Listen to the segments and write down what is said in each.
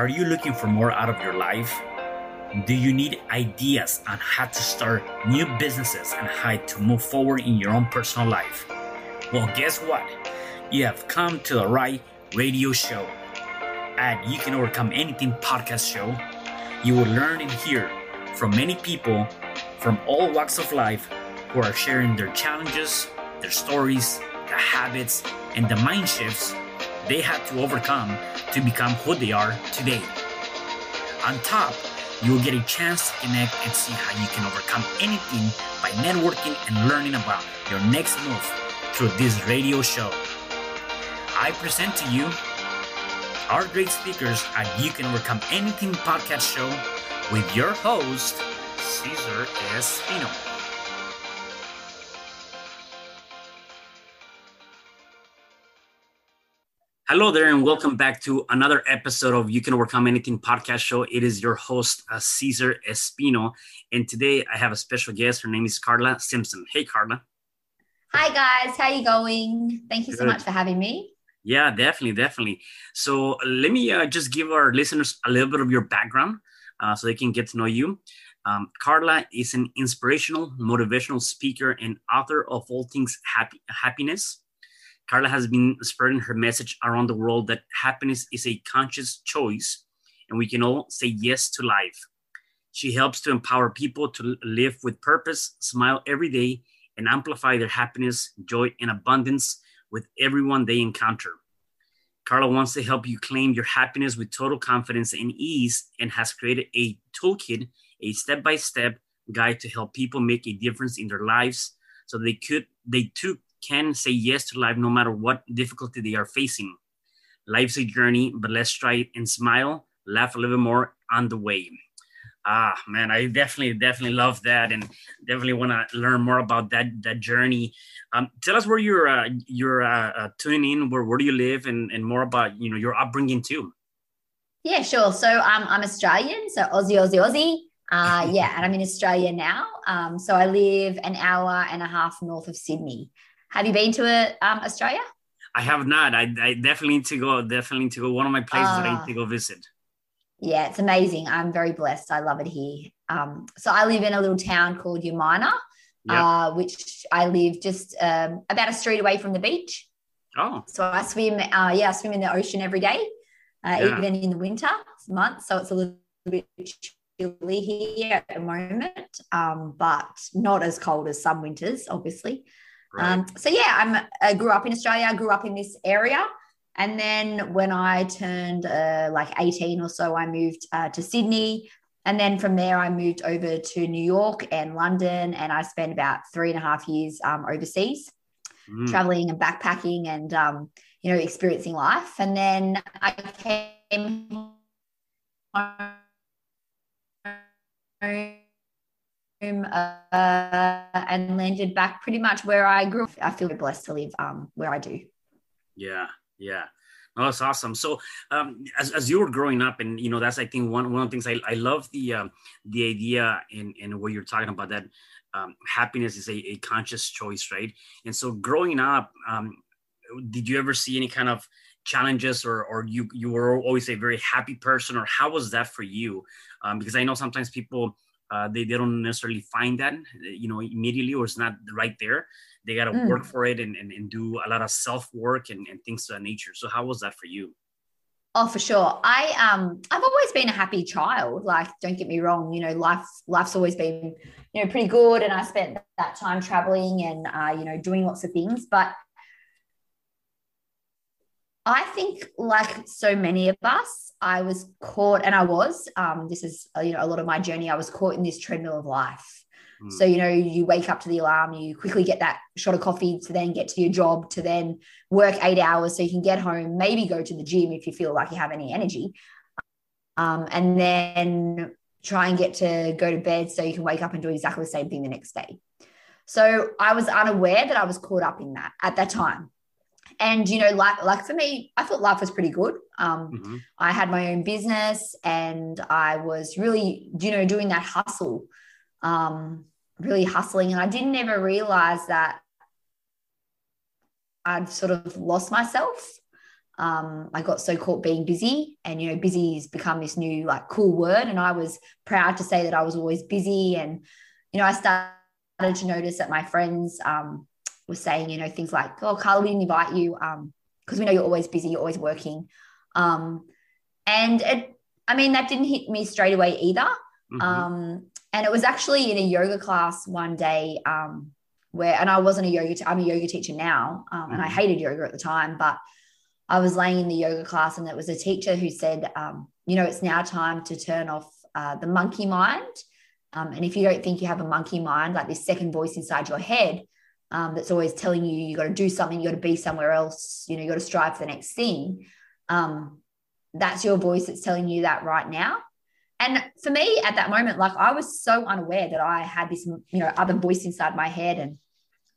Are you looking for more out of your life? Do you need ideas on how to start new businesses and how to move forward in your own personal life? Well, guess what? You have come to the right radio show at You Can Overcome Anything podcast show, you will learn and hear from many people from all walks of life who are sharing their challenges, their stories, the habits, and the mind shifts they had to overcome to become who they are today. On top, you will get a chance to connect and see how you can overcome anything by networking and learning about your next move through this radio show. I present to you our great speakers at You Can Overcome Anything podcast show with your host, Cesar Espino. Hello there, and welcome back to another episode of You Can Overcome Anything podcast show. It is your host, uh, Cesar Espino, and today I have a special guest. Her name is Carla Simpson. Hey, Carla. Hi guys, how you going? Thank you so much for having me. Yeah, definitely, definitely. So let me uh, just give our listeners a little bit of your background uh, so they can get to know you. Um, Carla is an inspirational, motivational speaker and author of all things happy, happiness. Carla has been spreading her message around the world that happiness is a conscious choice and we can all say yes to life. She helps to empower people to live with purpose, smile every day, and amplify their happiness, joy, and abundance with everyone they encounter. Carla wants to help you claim your happiness with total confidence and ease and has created a toolkit, a step by step guide to help people make a difference in their lives so they could, they too can say yes to life no matter what difficulty they are facing. Life's a journey, but let's try it and smile, laugh a little more on the way. Ah man i definitely definitely love that and definitely want to learn more about that that journey. Um, tell us where you're uh, you're uh, uh, tuning in where where do you live and and more about you know your upbringing too? Yeah sure. So um, i'm australian so aussie aussie aussie. Uh, yeah and i'm in australia now. Um, so i live an hour and a half north of sydney have you been to uh, um, australia i have not I, I definitely need to go definitely need to go one of my places that i need to go visit yeah, it's amazing. I'm very blessed. I love it here. Um, so I live in a little town called Umina, yep. uh, which I live just um, about a street away from the beach. Oh. So I swim, uh, yeah, I swim in the ocean every day, uh, yeah. even in the winter months. So it's a little bit chilly here at the moment, um, but not as cold as some winters, obviously. Right. Um, so yeah, I'm, I grew up in Australia. I grew up in this area. And then when I turned uh, like 18 or so, I moved uh, to Sydney. And then from there, I moved over to New York and London. And I spent about three and a half years um, overseas, mm. traveling and backpacking and, um, you know, experiencing life. And then I came home uh, and landed back pretty much where I grew up. I feel blessed to live um, where I do. Yeah, yeah. No, that's awesome. So, um, as, as you were growing up, and you know, that's I think one one of the things I, I love the um, the idea and and what you're talking about that um, happiness is a, a conscious choice, right? And so, growing up, um, did you ever see any kind of challenges, or or you you were always a very happy person, or how was that for you? Um, because I know sometimes people uh, they, they don't necessarily find that you know immediately or it's not right there they got to mm. work for it and, and, and, do a lot of self work and, and things of that nature so how was that for you Oh, for sure. I um I've always been a happy child. Like, don't get me wrong, you know, life life's always been, you know, pretty good. And I spent that time traveling and uh, you know, doing lots of things. But I think, like so many of us, I was caught, and I was. Um, this is uh, you know a lot of my journey. I was caught in this treadmill of life. Mm. So you know, you wake up to the alarm, you quickly get that shot of coffee to then get to your job, to then work eight hours so you can get home, maybe go to the gym if you feel like you have any energy, um, and then try and get to go to bed so you can wake up and do exactly the same thing the next day. So I was unaware that I was caught up in that at that time and you know like like for me i thought life was pretty good um, mm-hmm. i had my own business and i was really you know doing that hustle um, really hustling and i didn't ever realize that i'd sort of lost myself um, I got so caught being busy, and you know, busy has become this new like cool word. And I was proud to say that I was always busy. And you know, I started to notice that my friends, um, was saying, you know, things like, oh, Carla, we didn't invite you um, because we know you're always busy, you're always working. Um, and it, I mean, that didn't hit me straight away either. Mm-hmm. Um, and it was actually in a yoga class one day um, where, and I wasn't a yoga, I'm a yoga teacher now, um, mm-hmm. and I mm-hmm. hated yoga at the time, but I was laying in the yoga class and it was a teacher who said, um, you know, it's now time to turn off uh, the monkey mind. Um, and if you don't think you have a monkey mind, like this second voice inside your head, um, that's always telling you you got to do something, you got to be somewhere else, you know, you got to strive for the next thing. Um, that's your voice that's telling you that right now. And for me at that moment, like I was so unaware that I had this, you know, other voice inside my head and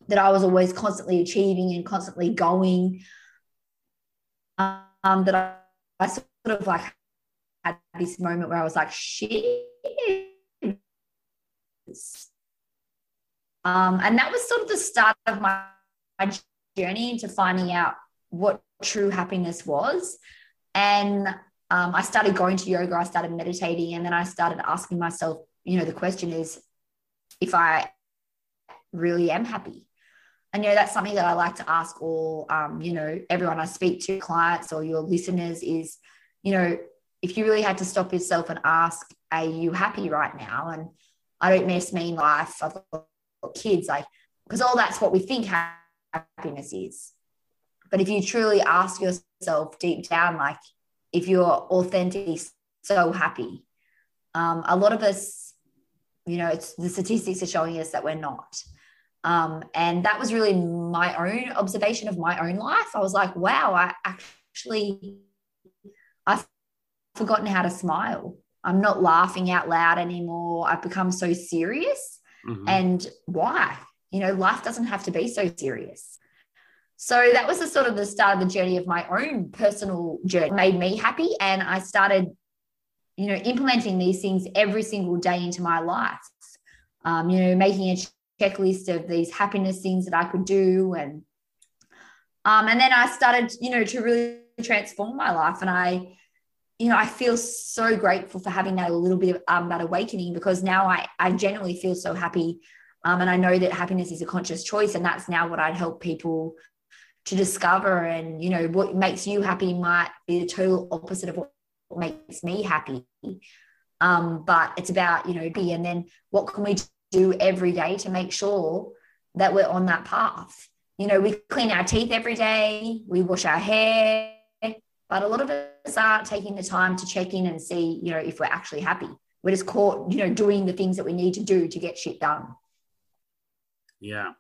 that I was always constantly achieving and constantly going. Um, that I, I sort of like had this moment where I was like, shit um, and that was sort of the start of my, my journey into finding out what true happiness was. And um, I started going to yoga, I started meditating, and then I started asking myself, you know, the question is if I really am happy. And, you know, that's something that I like to ask all, um, you know, everyone I speak to, clients or your listeners is, you know, if you really had to stop yourself and ask, are you happy right now? And I don't miss mean life. I've got kids like because all that's what we think happiness is. But if you truly ask yourself deep down like if you're authentically so happy. Um, a lot of us you know it's the statistics are showing us that we're not. Um, and that was really my own observation of my own life. I was like wow i actually i've forgotten how to smile. I'm not laughing out loud anymore. I've become so serious mm-hmm. and why? You know life doesn't have to be so serious. So that was the sort of the start of the journey of my own personal journey. It made me happy and i started you know implementing these things every single day into my life. Um, you know making a checklist of these happiness things that i could do and um, and then i started you know to really transform my life and i you know, I feel so grateful for having that a little bit of um, that awakening because now I, I genuinely feel so happy. Um, and I know that happiness is a conscious choice. And that's now what I'd help people to discover. And, you know, what makes you happy might be the total opposite of what makes me happy. Um, but it's about, you know, be, and then what can we do every day to make sure that we're on that path? You know, we clean our teeth every day, we wash our hair, but a lot of us aren't taking the time to check in and see, you know, if we're actually happy. We're just caught, you know, doing the things that we need to do to get shit done. Yeah.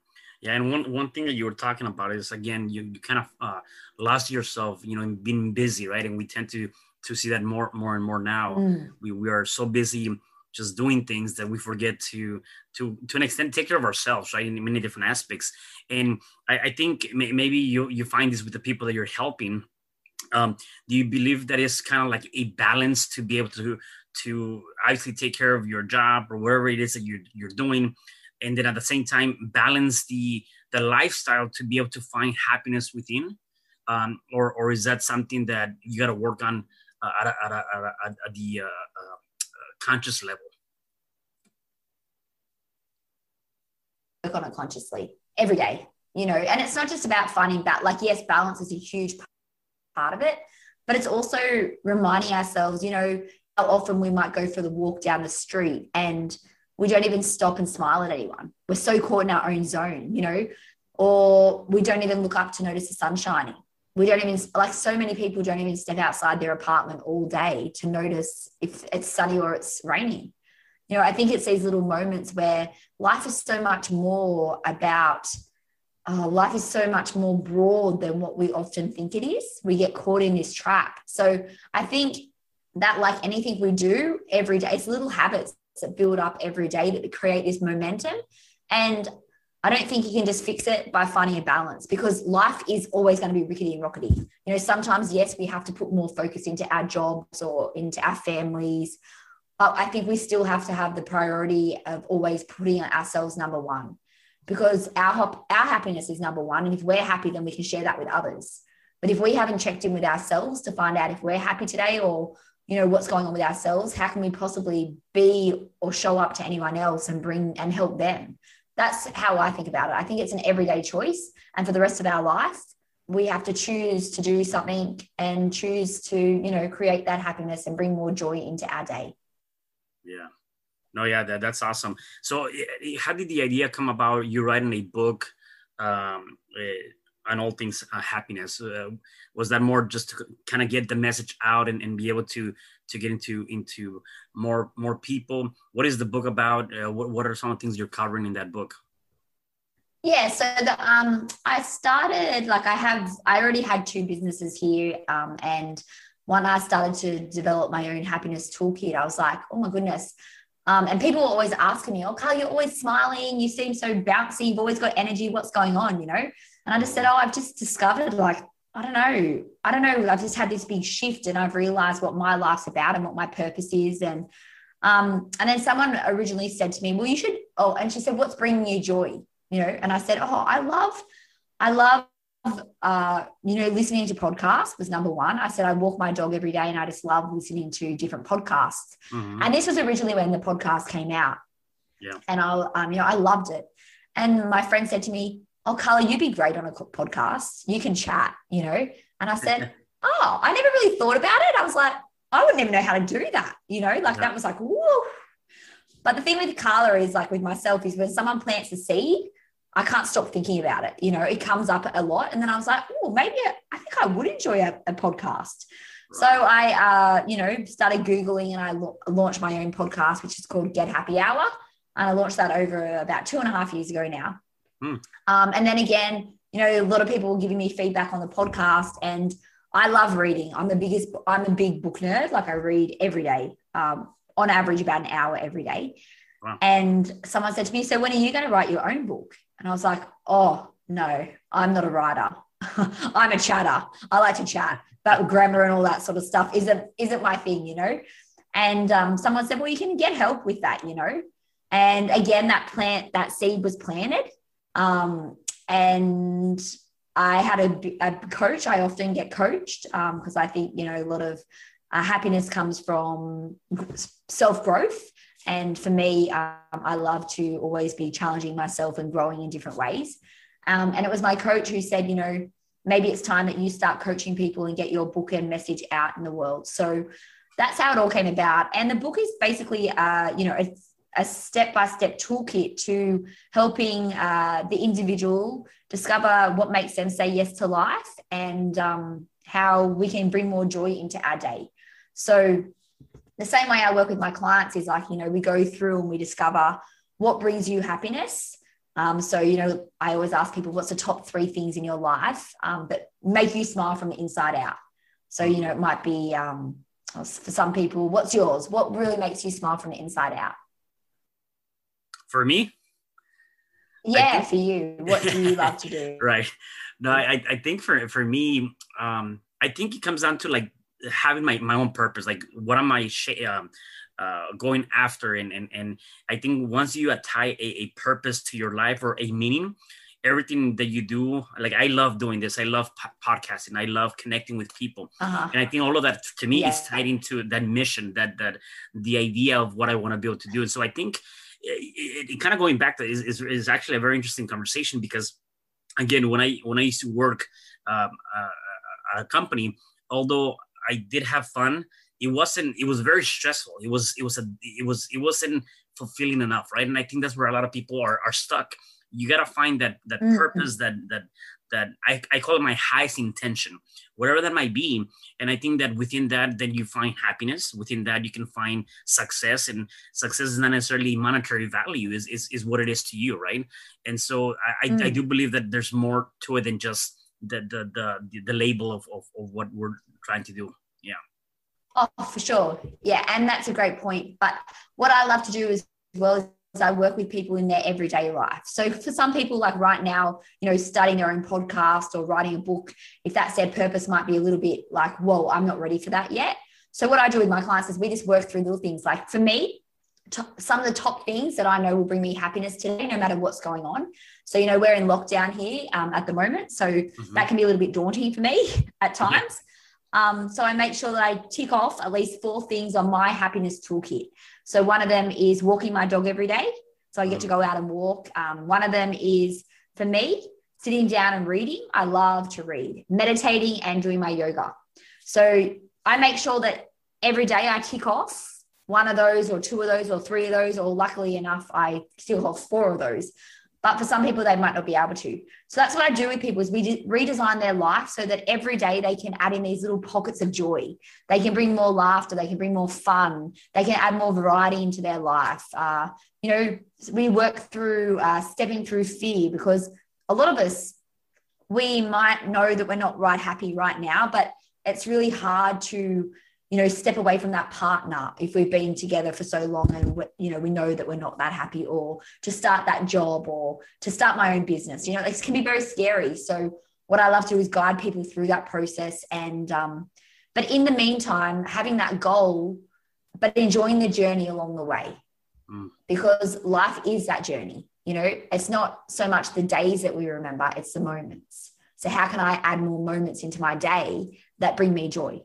Yeah, and one, one thing that you were talking about is again you, you kind of uh, lost yourself, you know, in being busy, right? And we tend to to see that more more and more now. Mm. We we are so busy just doing things that we forget to to to an extent take care of ourselves, right? In many different aspects. And I, I think maybe you you find this with the people that you're helping um, do you believe that is kind of like a balance to be able to to obviously take care of your job or whatever it is that you're, you're doing? And then at the same time balance the the lifestyle to be able to find happiness within um, or or is that something that you got to work on uh, at, a, at, a, at, a, at, the uh, uh, conscious level? Work on it consciously every day you know and it's not just about finding that like yes balance is a huge part of it. but it's also reminding ourselves, you know, how often we might go for the walk down the street and we don't even stop and smile at anyone. We're so caught in our own zone, you know, or we don't even look up to notice the sun shining. We don't even, like so many people don't even step outside their apartment all day to notice if it's sunny or it's raining. You know, I think it's these little moments where life is so much more about, uh, life is so much more broad than what we often think it is. We get caught in this trap. So I think that, like anything we do every day, it's little habits that build up every day that create this momentum. And I don't think you can just fix it by finding a balance because life is always going to be rickety and rockety. You know, sometimes, yes, we have to put more focus into our jobs or into our families. But I think we still have to have the priority of always putting ourselves number one because our, hop- our happiness is number one. And if we're happy, then we can share that with others. But if we haven't checked in with ourselves to find out if we're happy today or you know what's going on with ourselves how can we possibly be or show up to anyone else and bring and help them? That's how i think about it. I think it's an everyday choice. And for the rest of our life we have to choose to do something and choose to you know create that happiness and bring more joy into our day. Yeah no yeah that, that's awesome. So how did the idea come about? You writing a book um, eh, on all things uh, happiness. Uh, was that more just to kind of get the message out and, and be able to to get into into more more people? What is the book about? Uh, what, what are some of the things you're covering in that book? Yeah so the, um i started like i have i already had two businesses here um and when i started to develop my own happiness toolkit i was like oh my goodness um, and people were always asking me, oh, Carl, you're always smiling. You seem so bouncy. You've always got energy. What's going on? You know? And I just said, oh, I've just discovered like, I don't know. I don't know. I've just had this big shift and I've realized what my life's about and what my purpose is. And, um, and then someone originally said to me, well, you should, oh, and she said, what's bringing you joy? You know? And I said, oh, I love, I love uh, you know, listening to podcasts was number one. I said I walk my dog every day and I just love listening to different podcasts. Mm-hmm. And this was originally when the podcast came out. Yeah. And I, um, you know, I loved it. And my friend said to me, "Oh, Carla, you'd be great on a podcast. You can chat, you know." And I said, "Oh, I never really thought about it. I was like, I wouldn't even know how to do that, you know. Like that was like, whoa." But the thing with Carla is like with myself is when someone plants a seed, I can't stop thinking about it. You know, it comes up a lot. And then I was like, oh, maybe I think I would enjoy a, a podcast. Right. So I, uh, you know, started Googling and I launched my own podcast, which is called Get Happy Hour. And I launched that over about two and a half years ago now. Hmm. Um, and then again, you know, a lot of people were giving me feedback on the podcast and I love reading. I'm the biggest, I'm a big book nerd. Like I read every day, um, on average about an hour every day. And someone said to me, So when are you going to write your own book? And I was like, Oh, no, I'm not a writer. I'm a chatter. I like to chat, but grammar and all that sort of stuff isn't isn't my thing, you know. And um, someone said, "Well, you can get help with that, you know." And again, that plant, that seed was planted, um, and I had a, a, coach. I often get coached because um, I think you know a lot of uh, happiness comes from self growth and for me, um, I love to always be challenging myself and growing in different ways. Um, and it was my coach who said, you know, maybe it's time that you start coaching people and get your book and message out in the world. So that's how it all came about. And the book is basically, uh, you know, it's a step-by-step toolkit to helping uh, the individual discover what makes them say yes to life and um, how we can bring more joy into our day. So the same way I work with my clients is like, you know, we go through and we discover what brings you happiness. Um, so, you know, I always ask people, what's the top three things in your life um, that make you smile from the inside out? So, you know, it might be um, for some people, what's yours? What really makes you smile from the inside out? For me? Yeah, think, for you. What do you love to do? right. No, I, I think for, for me, um, I think it comes down to like having my, my own purpose like what am i sh- um, uh, going after? And, and and i think once you tie a, a purpose to your life or a meaning everything that you do like i love doing this. I love po- podcasting. I love connecting with people. Uh-huh. and i think all of that to me yeah. is tied into that mission that that the idea of what i want to be able to do. And so i think it, it, it kind of going back to is, is, is actually a very interesting conversation because again when i when i used to work um, uh, at a company although I did have fun. It wasn't. It was very stressful. It was. It was a. It was. It wasn't fulfilling enough, right? And I think that's where a lot of people are are stuck. You gotta find that that mm-hmm. purpose, that that that I, I call it my highest intention, whatever that might be. And I think that within that, then you find happiness. Within that, you can find success. And success is not necessarily monetary value, is, is, is what it is to you, right? And so I, mm. I, I mm. do believe that there's more to it than just the the the, the label of, of, of what we're trying to do. Yeah. Oh, for sure. Yeah. And that's a great point. But what I love to do as well is I work with people in their everyday life. So for some people, like right now, you know, starting their own podcast or writing a book, if that's their purpose, might be a little bit like, whoa, I'm not ready for that yet. So what I do with my clients is we just work through little things. Like for me, some of the top things that I know will bring me happiness today, no matter what's going on. So, you know, we're in lockdown here um, at the moment. So mm-hmm. that can be a little bit daunting for me at times. Um, so I make sure that I tick off at least four things on my happiness toolkit. So one of them is walking my dog every day. So I get to mm. go out and walk. Um, one of them is for me, sitting down and reading. I love to read, meditating, and doing my yoga. So I make sure that every day I tick off one of those, or two of those, or three of those, or luckily enough, I still have four of those. But for some people, they might not be able to. So that's what I do with people is we redesign their life so that every day they can add in these little pockets of joy. They can bring more laughter. They can bring more fun. They can add more variety into their life. Uh, you know, we work through uh, stepping through fear because a lot of us, we might know that we're not right happy right now, but it's really hard to you know step away from that partner if we've been together for so long and you know we know that we're not that happy or to start that job or to start my own business. You know it can be very scary. So what i love to do is guide people through that process and um, but in the meantime having that goal but enjoying the journey along the way. Mm. because life is that journey you know? It's not so much the days that we remember it's the moments. So how can i add more moments into my day that bring me joy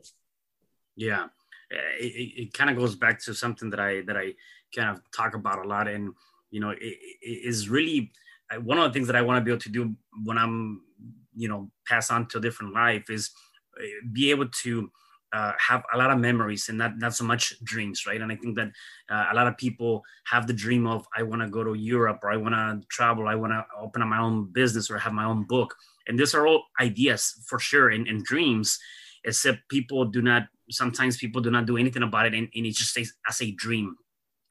yeah, eh, it, it kind of goes back to something that I that I kind of talk about a lot, and you know, it, it is really uh, one of the things that I want to be able to do when I'm, you know, pass on to a different life is uh, be able to uh, have a lot of memories and not not so much dreams, right? And I think that uh, a lot of people have the dream of I want to go to Europe or I want to travel, I want to open up my own business or have my own book, and these are all ideas for sure and, and dreams, except people do not sometimes people do not do anything about it and, and it just stays as a dream.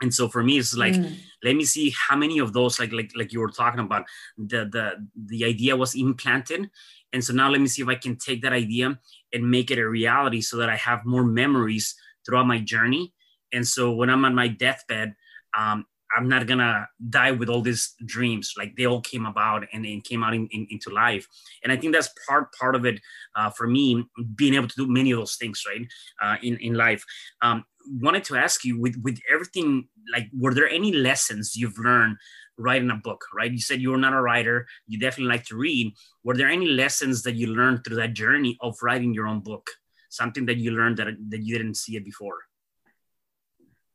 And so for me it's like mm. let me see how many of those like like like you were talking about the the the idea was implanted. And so now let me see if i can take that idea and make it a reality so that i have more memories throughout my journey. And so when i'm on my deathbed um, I'm not gonna die with all these dreams. Like they all came about and, and came out in, in, into life. And I think that's part part of it uh, for me, being able to do many of those things, right, uh, in in life. Um, wanted to ask you with with everything like were there any lessons you've learned writing a book right you said you were not a writer you definitely like to read were there any lessons that you learned through that journey of writing your own book something that you learned that, that you didn't see it before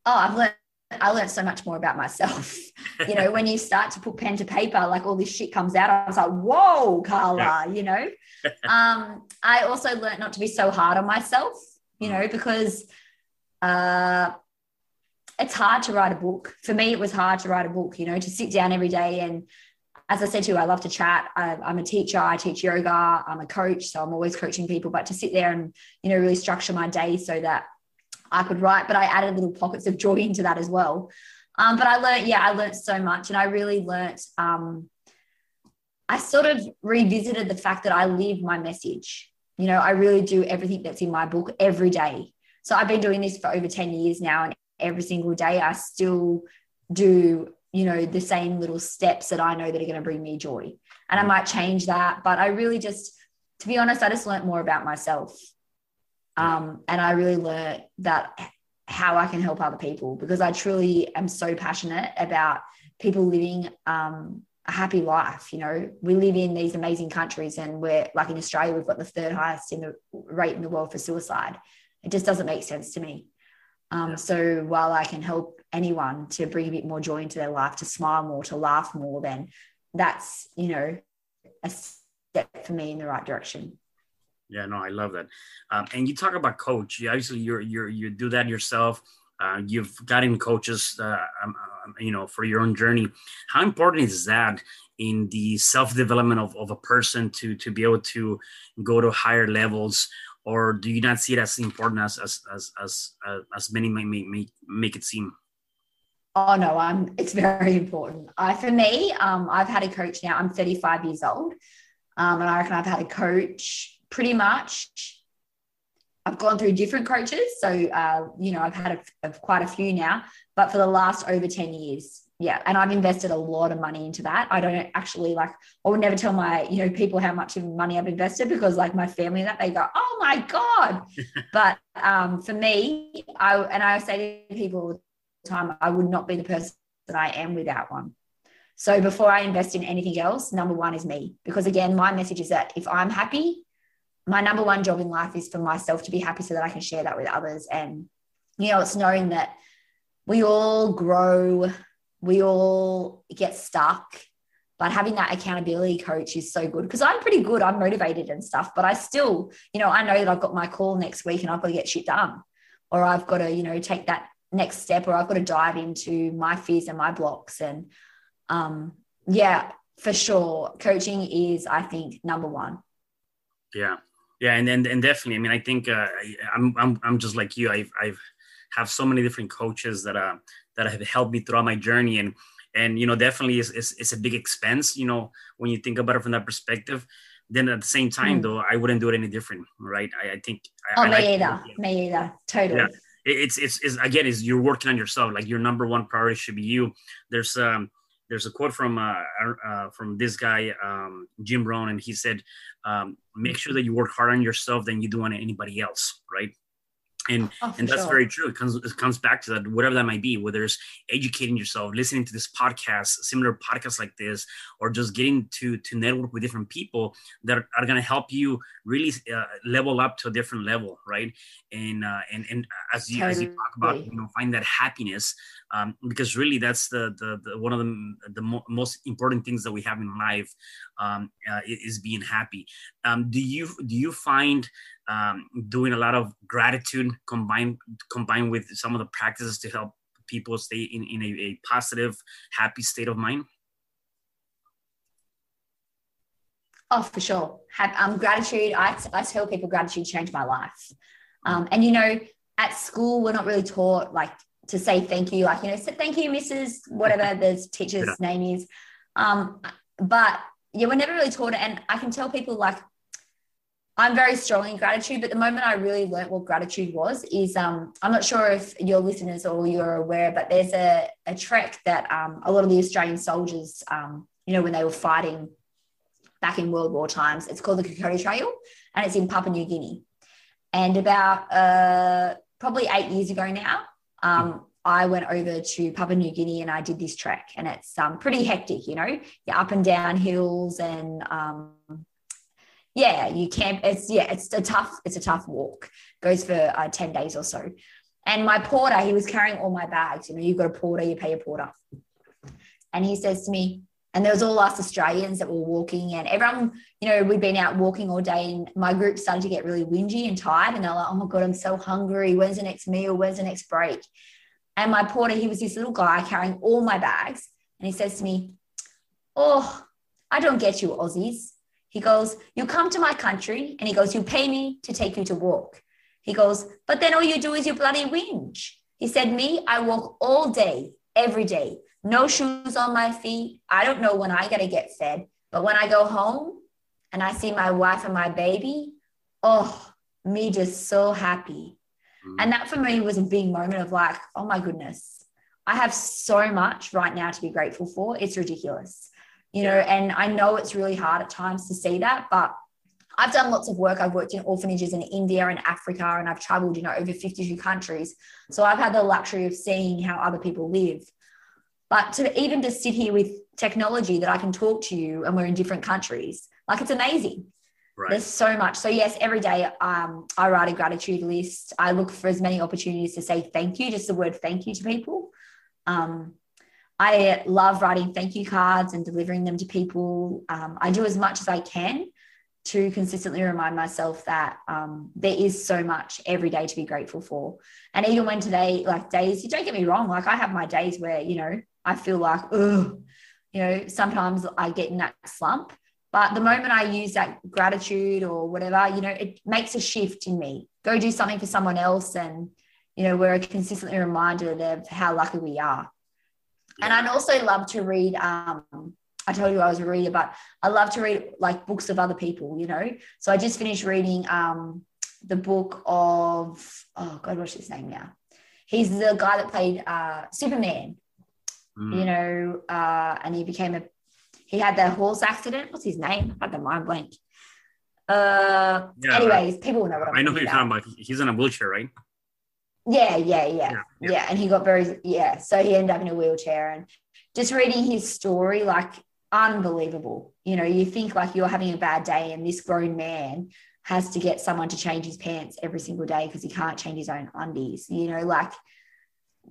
oh i've learned I learned so much more about myself. you know, when you start to put pen to paper, like all this shit comes out. I was like, whoa, Carla, yeah. you know. um, I also learned not to be so hard on myself, you know, because uh it's hard to write a book. For me, it was hard to write a book, you know, to sit down every day and as I said to you, I love to chat. I, am a teacher. I teach yoga. I'm a coach, so I'm always coaching people. But to sit there and you know really structure my day so that I could write, but I added little pockets of joy into that as well. Um, but I learned, yeah, I learned so much, and I really learned. Um, I sort of revisited the fact that I live my message. You know, I really do everything that's in my book every day. So I've been doing this for over 10 years now, and every single day I still do, you know, the same little steps that I know that are going to bring me joy. And I might change that, but I really just, to be honest, I just learned more about myself. Um, and I really learned that how I can help other people because I truly am so passionate about people living um, a happy life. You know, we live in these amazing countries, and we're like in Australia, we've got the third highest in the rate in the world for suicide. It just doesn't make sense to me. Um, so while I can help anyone to bring a bit more joy into their life, to smile more, to laugh more, then that's you know a step for me in the right direction. Yeah, no, I love that. Um, and you talk about coach. You, obviously, you're you're you do that yourself. Uh, you've gotten coaches, uh, um, um, you know, for your own journey. How important is that in the self development of, of a person to to be able to go to higher levels? Or do you not see it as important as as as as, uh, as many may, may make it seem? Oh no, I'm. It's very important. I for me, um, I've had a coach now. I'm 35 years old, um, and I reckon I've had a coach pretty much. I've gone through different coaches, so uh, you know I've had a, a, quite a few now. But for the last over 10 years, yeah, and I've invested a lot of money into that. I don't actually like. I would never tell my you know people how much money I've invested because like my family and that they go, oh my god. but um, for me, I and I say to people all the time, I would not be the person that I am without one. So before I invest in anything else, number one is me because again, my message is that if I'm happy, my number one job in life is for myself to be happy so that I can share that with others. And, you know, it's knowing that we all grow, we all get stuck, but having that accountability coach is so good because I'm pretty good. I'm motivated and stuff, but I still, you know, I know that I've got my call next week and I've got to get shit done, or I've got to, you know, take that next step, or I've got to dive into my fears and my blocks. And um, yeah, for sure, coaching is, I think, number one. Yeah, yeah and and, and definitely i mean i think uh, I'm, I'm i'm just like you. I've i've have so many different coaches that uh that have helped me throughout my journey. And and you know definitely it's, it's, it's a big expense you know when you think about it from that perspective. Then at the same time mm. though i wouldn't do it any different right? I, I think oh I, me I either me either totally. Yeah. it's, it's it's again is you're working on yourself. Like your number one priority should be you. There's um there's a quote from uh, uh, from this guy um, Jim Rohn, and he said, um, "Make sure that you work harder on yourself than you do on anybody else." Right? And oh, and that's sure. very true it comes it comes back to that whatever that might be whether it's educating yourself listening to this podcast similar podcasts like this or just getting to to network with different people that are, are going to help you really uh, level up to a different level right and uh, and and as you totally. as you talk about you know find that happiness um, because really that's the, the, the one of the, the mo- most important things that we have in life um, uh, is being happy um, do you do you find um, doing a lot of gratitude combined combined with some of the practices to help people stay in, in a, a positive happy state of mind Oh, for sure. Have um, gratitude. I, I tell people gratitude changed my life. Um, and you know, at school, we're not really taught like to say thank you, like, you know, thank you, Mrs. whatever the teacher's yeah. name is. Um, but yeah, we're never really taught it. And I can tell people like I'm very strong in gratitude, but the moment I really learned what gratitude was is um, I'm not sure if your listeners or you're aware, but there's a, a trek that um, a lot of the Australian soldiers, um, you know, when they were fighting back in World War times, it's called the Kokoda Trail and it's in Papua New Guinea. And about uh, probably eight years ago now, um, I went over to Papua New Guinea and I did this trek, and it's um, pretty hectic. You know, you're up and down hills, and um, yeah, you camp. It's yeah, it's a tough, it's a tough walk. Goes for uh, ten days or so. And my porter, he was carrying all my bags. You know, you've got a porter, you pay a porter. And he says to me, and there was all us Australians that were walking, and everyone, you know, we'd been out walking all day, and my group started to get really whingy and tired, and they're like, "Oh my god, I'm so hungry. When's the next meal? When's the next break?" And my porter, he was this little guy carrying all my bags, and he says to me, "Oh, I don't get you, Aussies." He goes, "You come to my country," and he goes, "You pay me to take you to walk." He goes, "But then all you do is you bloody whinge." He said, "Me, I walk all day, every day." no shoes on my feet. I don't know when I got to get fed, but when I go home and I see my wife and my baby, oh, me just so happy. Mm. And that for me was a big moment of like, oh my goodness, I have so much right now to be grateful for. It's ridiculous, you know, and I know it's really hard at times to see that, but I've done lots of work. I've worked in orphanages in India and Africa, and I've traveled, you know, over 52 countries. So I've had the luxury of seeing how other people live. But to even just sit here with technology that I can talk to you and we're in different countries, like it's amazing. Right. There's so much. So yes, every day um, I write a gratitude list. I look for as many opportunities to say thank you, just the word thank you to people. Um, I love writing thank you cards and delivering them to people. Um, I do as much as I can. to consistently remind myself that um, there is so much every day to be grateful for. And even when today, like days, you don't get me wrong, like I have my days where, you know, I feel like, oh, you know, sometimes I get in that slump. But the moment I use that gratitude or whatever, you know, it makes a shift in me. Go do something for someone else. And, you know, we're consistently reminded of how lucky we are. And I'd also love to read um, I told you I was a reader, but I love to read like books of other people, you know. So I just finished reading um, the book of oh god, what's his name now? He's the guy that played uh, Superman, mm. you know, uh, and he became a he had the horse accident. What's his name? I had the mind blank. Uh, yeah, anyways, people will know what I'm I know who you're talking about. He's in a wheelchair, right? Yeah, yeah, yeah, yeah, yeah. And he got very yeah. So he ended up in a wheelchair, and just reading his story, like unbelievable. You know, you think like you're having a bad day, and this grown man has to get someone to change his pants every single day because he can't change his own undies. You know, like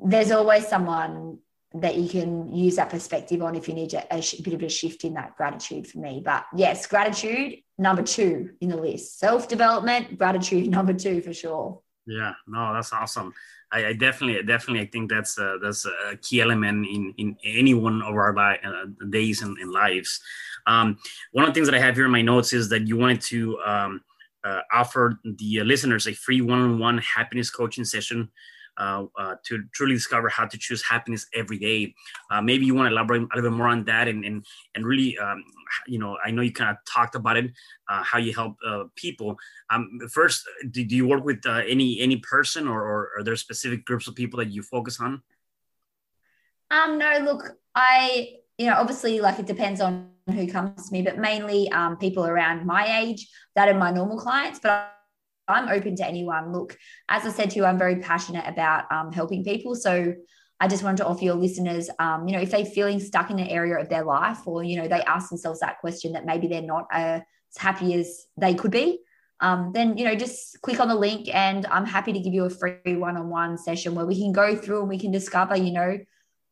there's always someone that you can use that perspective on if you need a, a bit of a shift in that gratitude for me. But yes, gratitude number two in the list. Self development, gratitude number two for sure. Yeah, no, that's awesome. I, I definitely, definitely, I think that's a, that's a key element in in any one of our li- uh, days and, and lives. Um, one of the things that I have here in my notes is that you wanted to um, uh, offer the listeners a free one-on-one happiness coaching session uh, uh, to truly discover how to choose happiness every day. Uh, maybe you want to elaborate a little bit more on that and and, and really, um, you know, I know you kind of talked about it, uh, how you help uh, people. Um, first, do, do you work with any any person or, or are there specific groups of people that you focus on? Um, no, look, I, you know, obviously, like it depends on who comes to me, but mainly um, people around my age that are my normal clients. But I'm open to anyone. Look, as I said to you, I'm very passionate about um, helping people. So I just wanted to offer your listeners, um, you know, if they're feeling stuck in an area of their life, or you know, they ask themselves that question that maybe they're not uh, as happy as they could be, um, then you know, just click on the link, and I'm happy to give you a free one-on-one session where we can go through and we can discover, you know,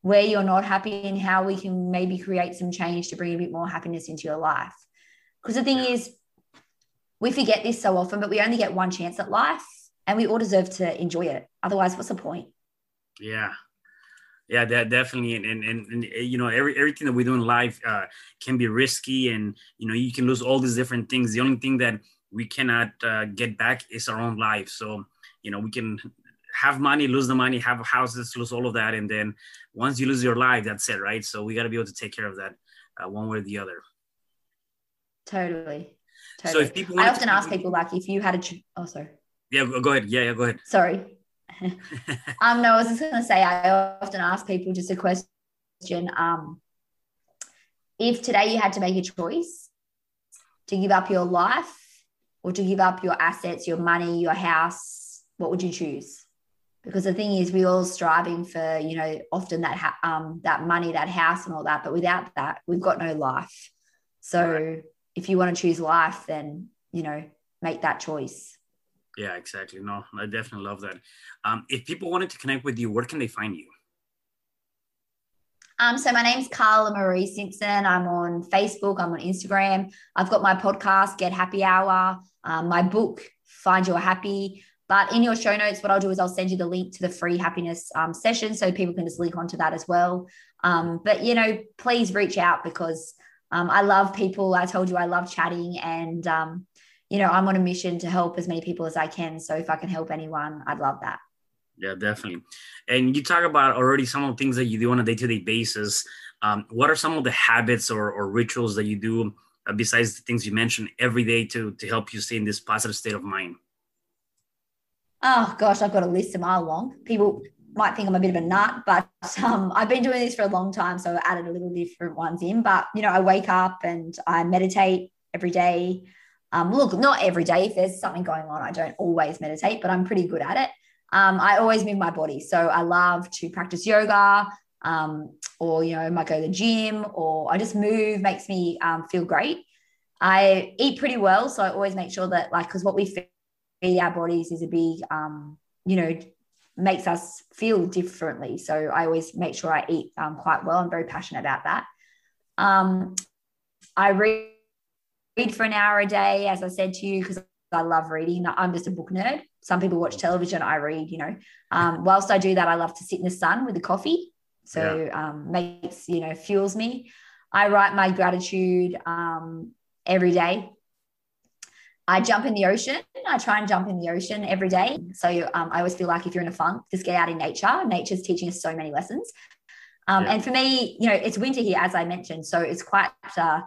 where you're not happy and how we can maybe create some change to bring a bit more happiness into your life. Because the thing is, we forget this so often, but we only get one chance at life and we all deserve to enjoy it. Otherwise, what's the point? Yeah. Yeah, that definitely, and, and, and, and you know, every everything that we do in life uh, can be risky, and you know, you can lose all these different things. The only thing that we cannot uh, get back is our own life. So, you know, we can have money, lose the money, have houses, lose all of that, and then once you lose your life, that's it, right? So we got to be able to take care of that uh, one way or the other. Totally. Totally. So if people, I often ask people like, if you had a, ch- oh sorry. Yeah, go ahead. Yeah, yeah, go ahead. Sorry. um, no, I was just going to say, I often ask people just a question. Um, if today you had to make a choice to give up your life or to give up your assets, your money, your house, what would you choose? Because the thing is, we're all striving for, you know, often that ha- um, that money, that house, and all that. But without that, we've got no life. So if you want to choose life, then, you know, make that choice. Yeah, exactly. No, I definitely love that. Um, if people wanted to connect with you, where can they find you? Um, so my name's Carla Marie Simpson. I'm on Facebook. I'm on Instagram. I've got my podcast, Get Happy Hour. Um, my book, Find Your Happy. But in your show notes, what I'll do is I'll send you the link to the free happiness um, session so people can just link onto that as well. Um, but you know, please reach out because um, I love people. I told you I love chatting, and um, you know I'm on a mission to help as many people as I can. So if I can help anyone, I'd love that. Yeah, definitely. And you talk about already some of the things that you do on a day-to-day basis. Um, what are some of the habits or, or rituals that you do uh, besides the things you mentioned every day to to help you stay in this positive state of mind? Oh gosh, I've got a list a mile long. People might think I'm a bit of a nut, but um, I've been doing this for a long time. So I added a little different ones in. But, you know, I wake up and I meditate every day. Um, look, not every day. If there's something going on, I don't always meditate, but I'm pretty good at it. Um, I always move my body. So I love to practice yoga um, or, you know, I might go to the gym or I just move, makes me um, feel great. I eat pretty well. So I always make sure that, like, because what we feed our bodies is a big, um, you know, makes us feel differently. So I always make sure I eat um, quite well. I'm very passionate about that. Um, I read read for an hour a day, as I said to you, because I love reading. I'm just a book nerd. Some people watch television, I read, you know. Um, whilst I do that, I love to sit in the sun with a coffee. So yeah. um, makes, you know, fuels me. I write my gratitude um, every day. I jump in the ocean. I try and jump in the ocean every day. So um, I always feel like if you're in a funk, just get out in nature. Nature's teaching us so many lessons. Um, yeah. And for me, you know, it's winter here, as I mentioned. So it's quite uh,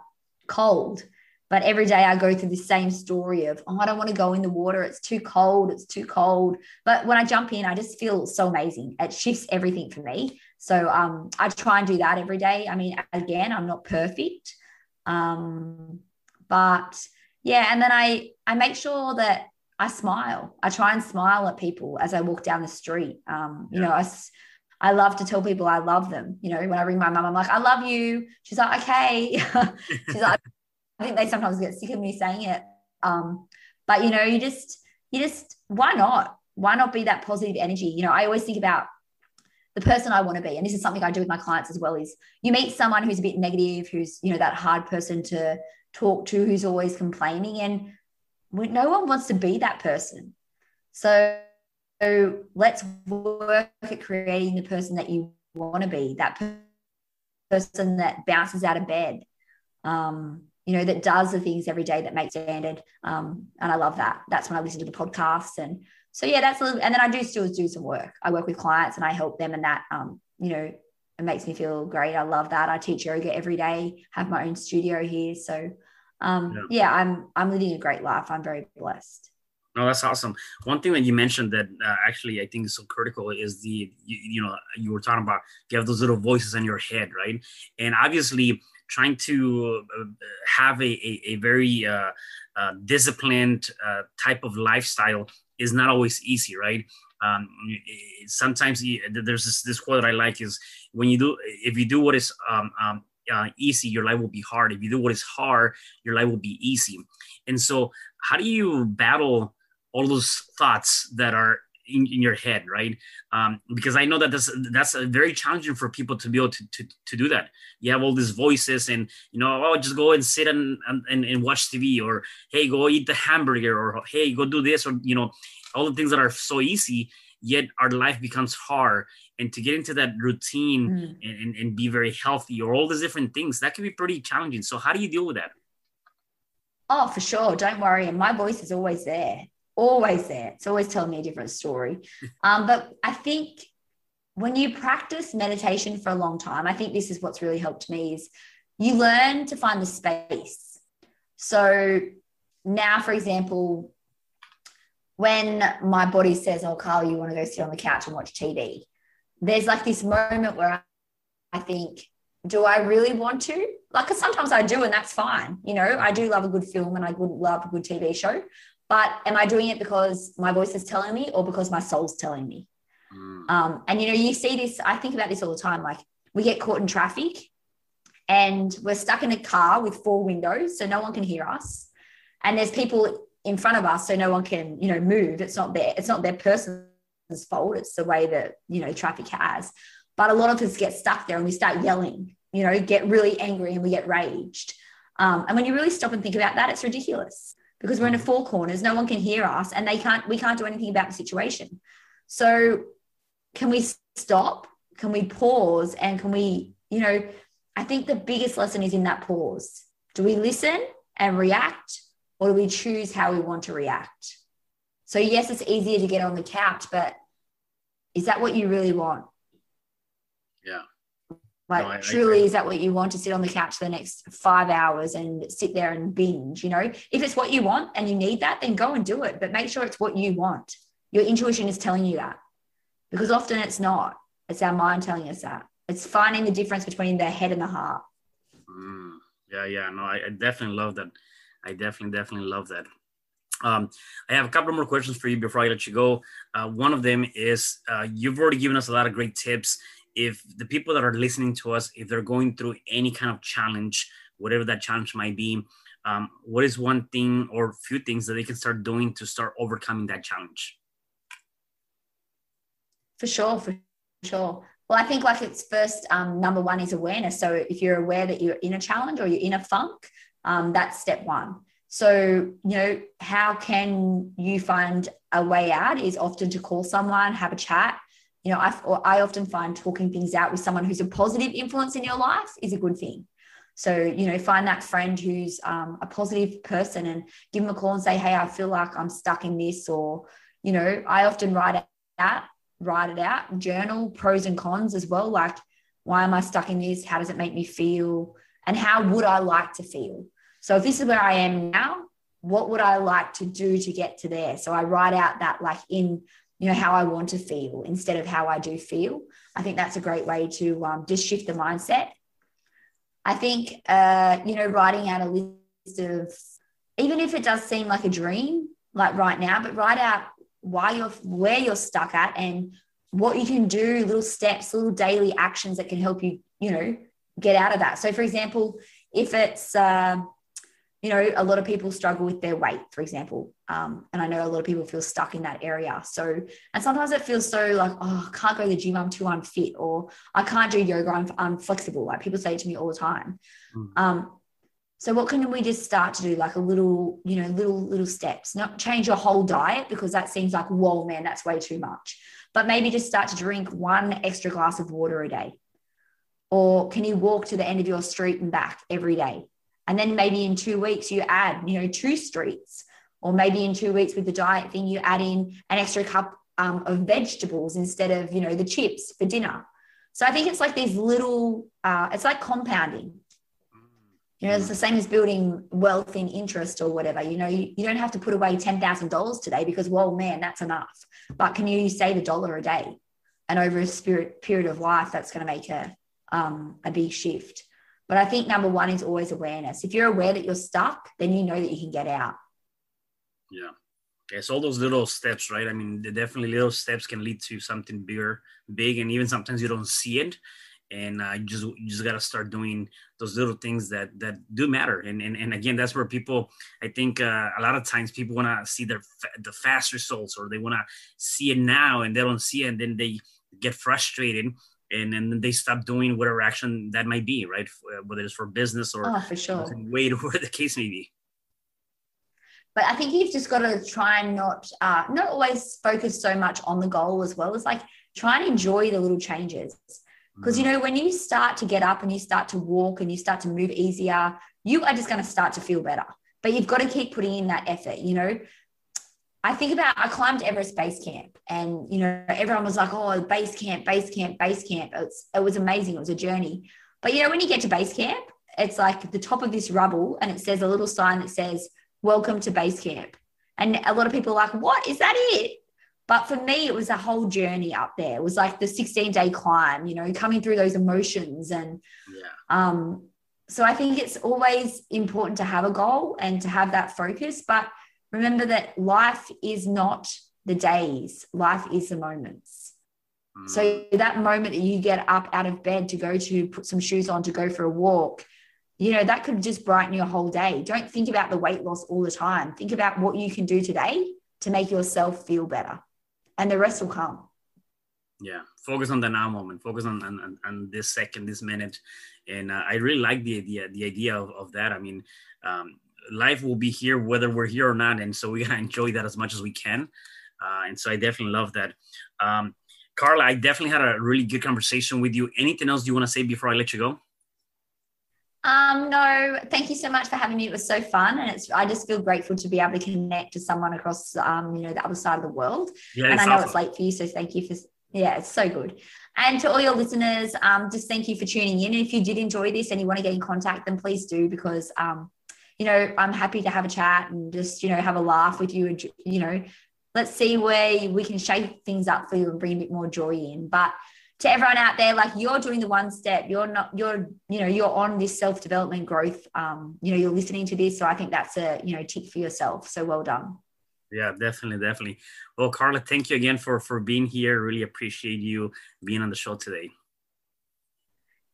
cold. But every day I go through the same story of, oh, I don't want to go in the water. It's too cold. It's too cold. But when I jump in, I just feel so amazing. It shifts everything for me. So um, I try and do that every day. I mean, again, I'm not perfect. Um, but yeah, and then I I make sure that I smile. I try and smile at people as I walk down the street. Um, you know, I I love to tell people I love them. You know, when I ring my mum, I'm like, I love you. She's like, okay. She's like, I think they sometimes get sick of me saying it. Um, but you know, you just, you just, why not? Why not be that positive energy? You know, I always think about the person I want to be. And this is something I do with my clients as well is you meet someone who's a bit negative, who's, you know, that hard person to talk to, who's always complaining. And no one wants to be that person. So, so let's work at creating the person that you want to be, that person that bounces out of bed, um, you know, that does the things every day that makes standard. Um, and I love that. That's when I listen to the podcasts. And so, yeah, that's a little, and then I do still do some work. I work with clients and I help them and that, um, you know, it makes me feel great. I love that. I teach yoga every day, have my own studio here. So, um, yeah. yeah, I'm, I'm living a great life. I'm very blessed. No, that's awesome. One thing that you mentioned that uh, actually I think is so critical is the you, you, know you were talking about you have those little voices in your head, right? And obviously, trying to uh, have a, a, a very uh, uh, disciplined uh, type of lifestyle is not always easy, right? Um, sometimes you, there's this, this, quote that I like is when you do, if you do what is um, um, uh, easy, your life will be hard. If you do what is hard, your life will be easy. And so, how do you battle all those thoughts that are in, in your head, right? Um, because I know that that's that's very challenging for people to be able to, to, to do that. You have all these voices, and you know, oh, just go and sit and, and and watch TV, or hey, go eat the hamburger, or hey, go do this, or you know, all the things that are so easy. Yet our life becomes hard, and to get into that routine mm. and, and, and be very healthy, or all these different things, that can be pretty challenging. So, how do you deal with that? Oh, for sure. Don't worry. And my voice is always there always there. It's always telling me a different story. Um, but I think when you practice meditation for a long time, I think this is what's really helped me is you learn to find the space. So now, for example, when my body says, Oh, Carla, you want to go sit on the couch and watch TV, there's like this moment where I think, do I really want to? Like, cause sometimes I do, and that's fine. You know, I do love a good film and I would love a good TV show. But am I doing it because my voice is telling me or because my soul's telling me? Mm. Um, and you know, you see this, I think about this all the time. Like we get caught in traffic and we're stuck in a car with four windows, so no one can hear us. And there's people in front of us, so no one can, you know, move. It's not their, it's not their person's fault. It's the way that, you know, traffic has. But a lot of us get stuck there and we start yelling, you know, get really angry and we get raged. Um, and when you really stop and think about that, it's ridiculous because we're in a four corners no one can hear us and they can't we can't do anything about the situation so can we stop can we pause and can we you know i think the biggest lesson is in that pause do we listen and react or do we choose how we want to react so yes it's easier to get on the couch but is that what you really want yeah like, no, I, truly, I is that what you want to sit on the couch for the next five hours and sit there and binge? You know, if it's what you want and you need that, then go and do it. But make sure it's what you want. Your intuition is telling you that because often it's not. It's our mind telling us that. It's finding the difference between the head and the heart. Mm, yeah, yeah. No, I, I definitely love that. I definitely, definitely love that. Um, I have a couple more questions for you before I let you go. Uh, one of them is uh, you've already given us a lot of great tips if the people that are listening to us, if they're going through any kind of challenge, whatever that challenge might be, um, what is one thing or few things that they can start doing to start overcoming that challenge? For sure, for sure. Well, I think like it's first um, number one is awareness. So if you're aware that you're in a challenge or you're in a funk, Um, that's step one. So, you know, how can you find a way out is often to call someone, have a chat. You know, I, I often find talking things out with someone who's a positive influence in your life is a good thing. So, you know, find that friend who's um, a positive person and give them a call and say, Hey, I feel like I'm stuck in this. Or, you know, I often write it out, write it out, journal pros and cons as well. Like, why am I stuck in this? How does it make me feel? And how would I like to feel? So if this is where I am now, what would I like to do to get to there? So I write out that like in, you know, how I want to feel instead of how I do feel. I think that's a great way to um, just shift the mindset. I think, uh, you know, writing out a list of, even if it does seem like a dream, like right now, but write out why you're, where you're stuck at and what you can do, little steps, little daily actions that can help you, you know, get out of that. So, for example, if it's, uh, you know, a lot of people struggle with their weight, for example. Um, and I know a lot of people feel stuck in that area. So, and sometimes it feels so like, oh, I can't go to the gym, I'm too unfit, or I can't do yoga, I'm, I'm flexible. Like people say to me all the time. Mm. Um, so what can we just start to do? Like a little, you know, little, little steps, not change your whole diet because that seems like, whoa, man, that's way too much but maybe just start to drink one extra glass of water a day. Or can you walk to the end of your street and back every day? And then maybe in two weeks, you add, you know, two streets. Or maybe in two weeks with the diet thing, you add in an extra cup um, of vegetables instead of, you know, the chips for dinner. So I think it's like these little, uh, it's like compounding. You know, it's the same as building wealth in interest or whatever. You know, you, you don't have to put away $10,000 today because, well, man, that's enough. But can you save a dollar a day? And over a spirit period of life, that's going to make a, um, a big shift. But I think number one is always awareness. If you're aware that you're stuck, then you know that you can get out. Yeah. It's all those little steps, right? I mean, definitely little steps can lead to something bigger, big, and even sometimes you don't see it and uh, you just you just got to start doing those little things that that do matter and and, and again that's where people i think uh, a lot of times people want to see their the fast results or they want to see it now and they don't see it and then they get frustrated and then they stop doing whatever action that might be right uh, whether it's for business or oh, for sure weight or whatever the case may be but I think you've just got to try and not uh, not always focus so much on the goal as well as like try and enjoy the little changes because, you mm. know, when you start to get up and you start to walk and you start to move easier, you are just going to start to feel better. But you've got to keep putting in that effort, you know. I think about I climbed Everest base camp and you know everyone was like oh base camp base camp base camp it's, it was amazing it was a journey but you know when you get to base camp it's like the top of this rubble and it says a little sign that says welcome to base camp and a lot of people are like what is that it but for me, it was a whole journey up there. It was like the 16 day climb, you know, coming through those emotions. And yeah. um, so I think it's always important to have a goal and to have that focus. But remember that life is not the days, life is the moments. Mm. So that moment that you get up out of bed to go to put some shoes on to go for a walk, you know, that could just brighten your whole day. Don't think about the weight loss all the time. Think about what you can do today to make yourself feel better and the rest will come yeah focus on the now moment focus on on, on this second this minute and uh, i really like the idea the idea of, of that i mean um, life will be here whether we're here or not and so we gotta enjoy that as much as we can uh, and so i definitely love that um, carla i definitely had a really good conversation with you anything else you want to say before i let you go um, no, thank you so much for having me. It was so fun, and it's I just feel grateful to be able to connect to someone across um, you know the other side of the world. Yeah, and I know awesome. it's late for you, so thank you for yeah, it's so good. And to all your listeners, um, just thank you for tuning in. And if you did enjoy this and you want to get in contact, then please do because um, you know I'm happy to have a chat and just you know have a laugh with you. And you know, let's see where we can shape things up for you and bring a bit more joy in. But to everyone out there, like you're doing the one step, you're not, you're, you know, you're on this self development growth. Um, you know, you're listening to this. So I think that's a, you know, tick for yourself. So well done. Yeah, definitely, definitely. Well, Carla, thank you again for for being here. Really appreciate you being on the show today.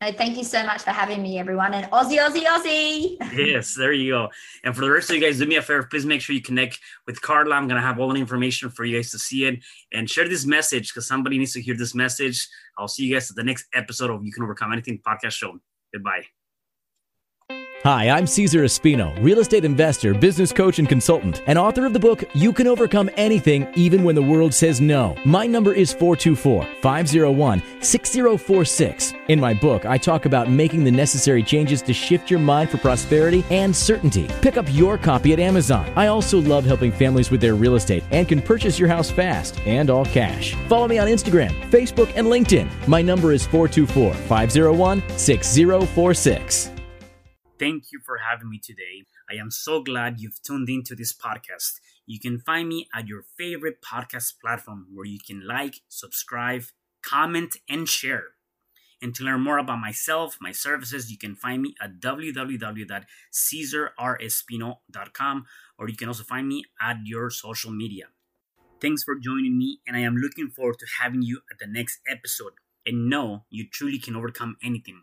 No, thank you so much for having me, everyone. And Aussie, Aussie, Aussie. yes, there you go. And for the rest of you guys, do me a favor. Please make sure you connect with Carla. I'm going to have all the information for you guys to see it and share this message because somebody needs to hear this message. I'll see you guys at the next episode of You Can Overcome Anything podcast show. Goodbye. Hi, I'm Caesar Espino, real estate investor, business coach, and consultant, and author of the book You Can Overcome Anything Even When the World Says No. My number is 424 501 6046. In my book, I talk about making the necessary changes to shift your mind for prosperity and certainty. Pick up your copy at Amazon. I also love helping families with their real estate and can purchase your house fast and all cash. Follow me on Instagram, Facebook, and LinkedIn. My number is 424 501 6046. Thank you for having me today. I am so glad you've tuned into this podcast. You can find me at your favorite podcast platform where you can like, subscribe, comment, and share. And to learn more about myself, my services, you can find me at www.caesarespino.com or you can also find me at your social media. Thanks for joining me, and I am looking forward to having you at the next episode. And know you truly can overcome anything.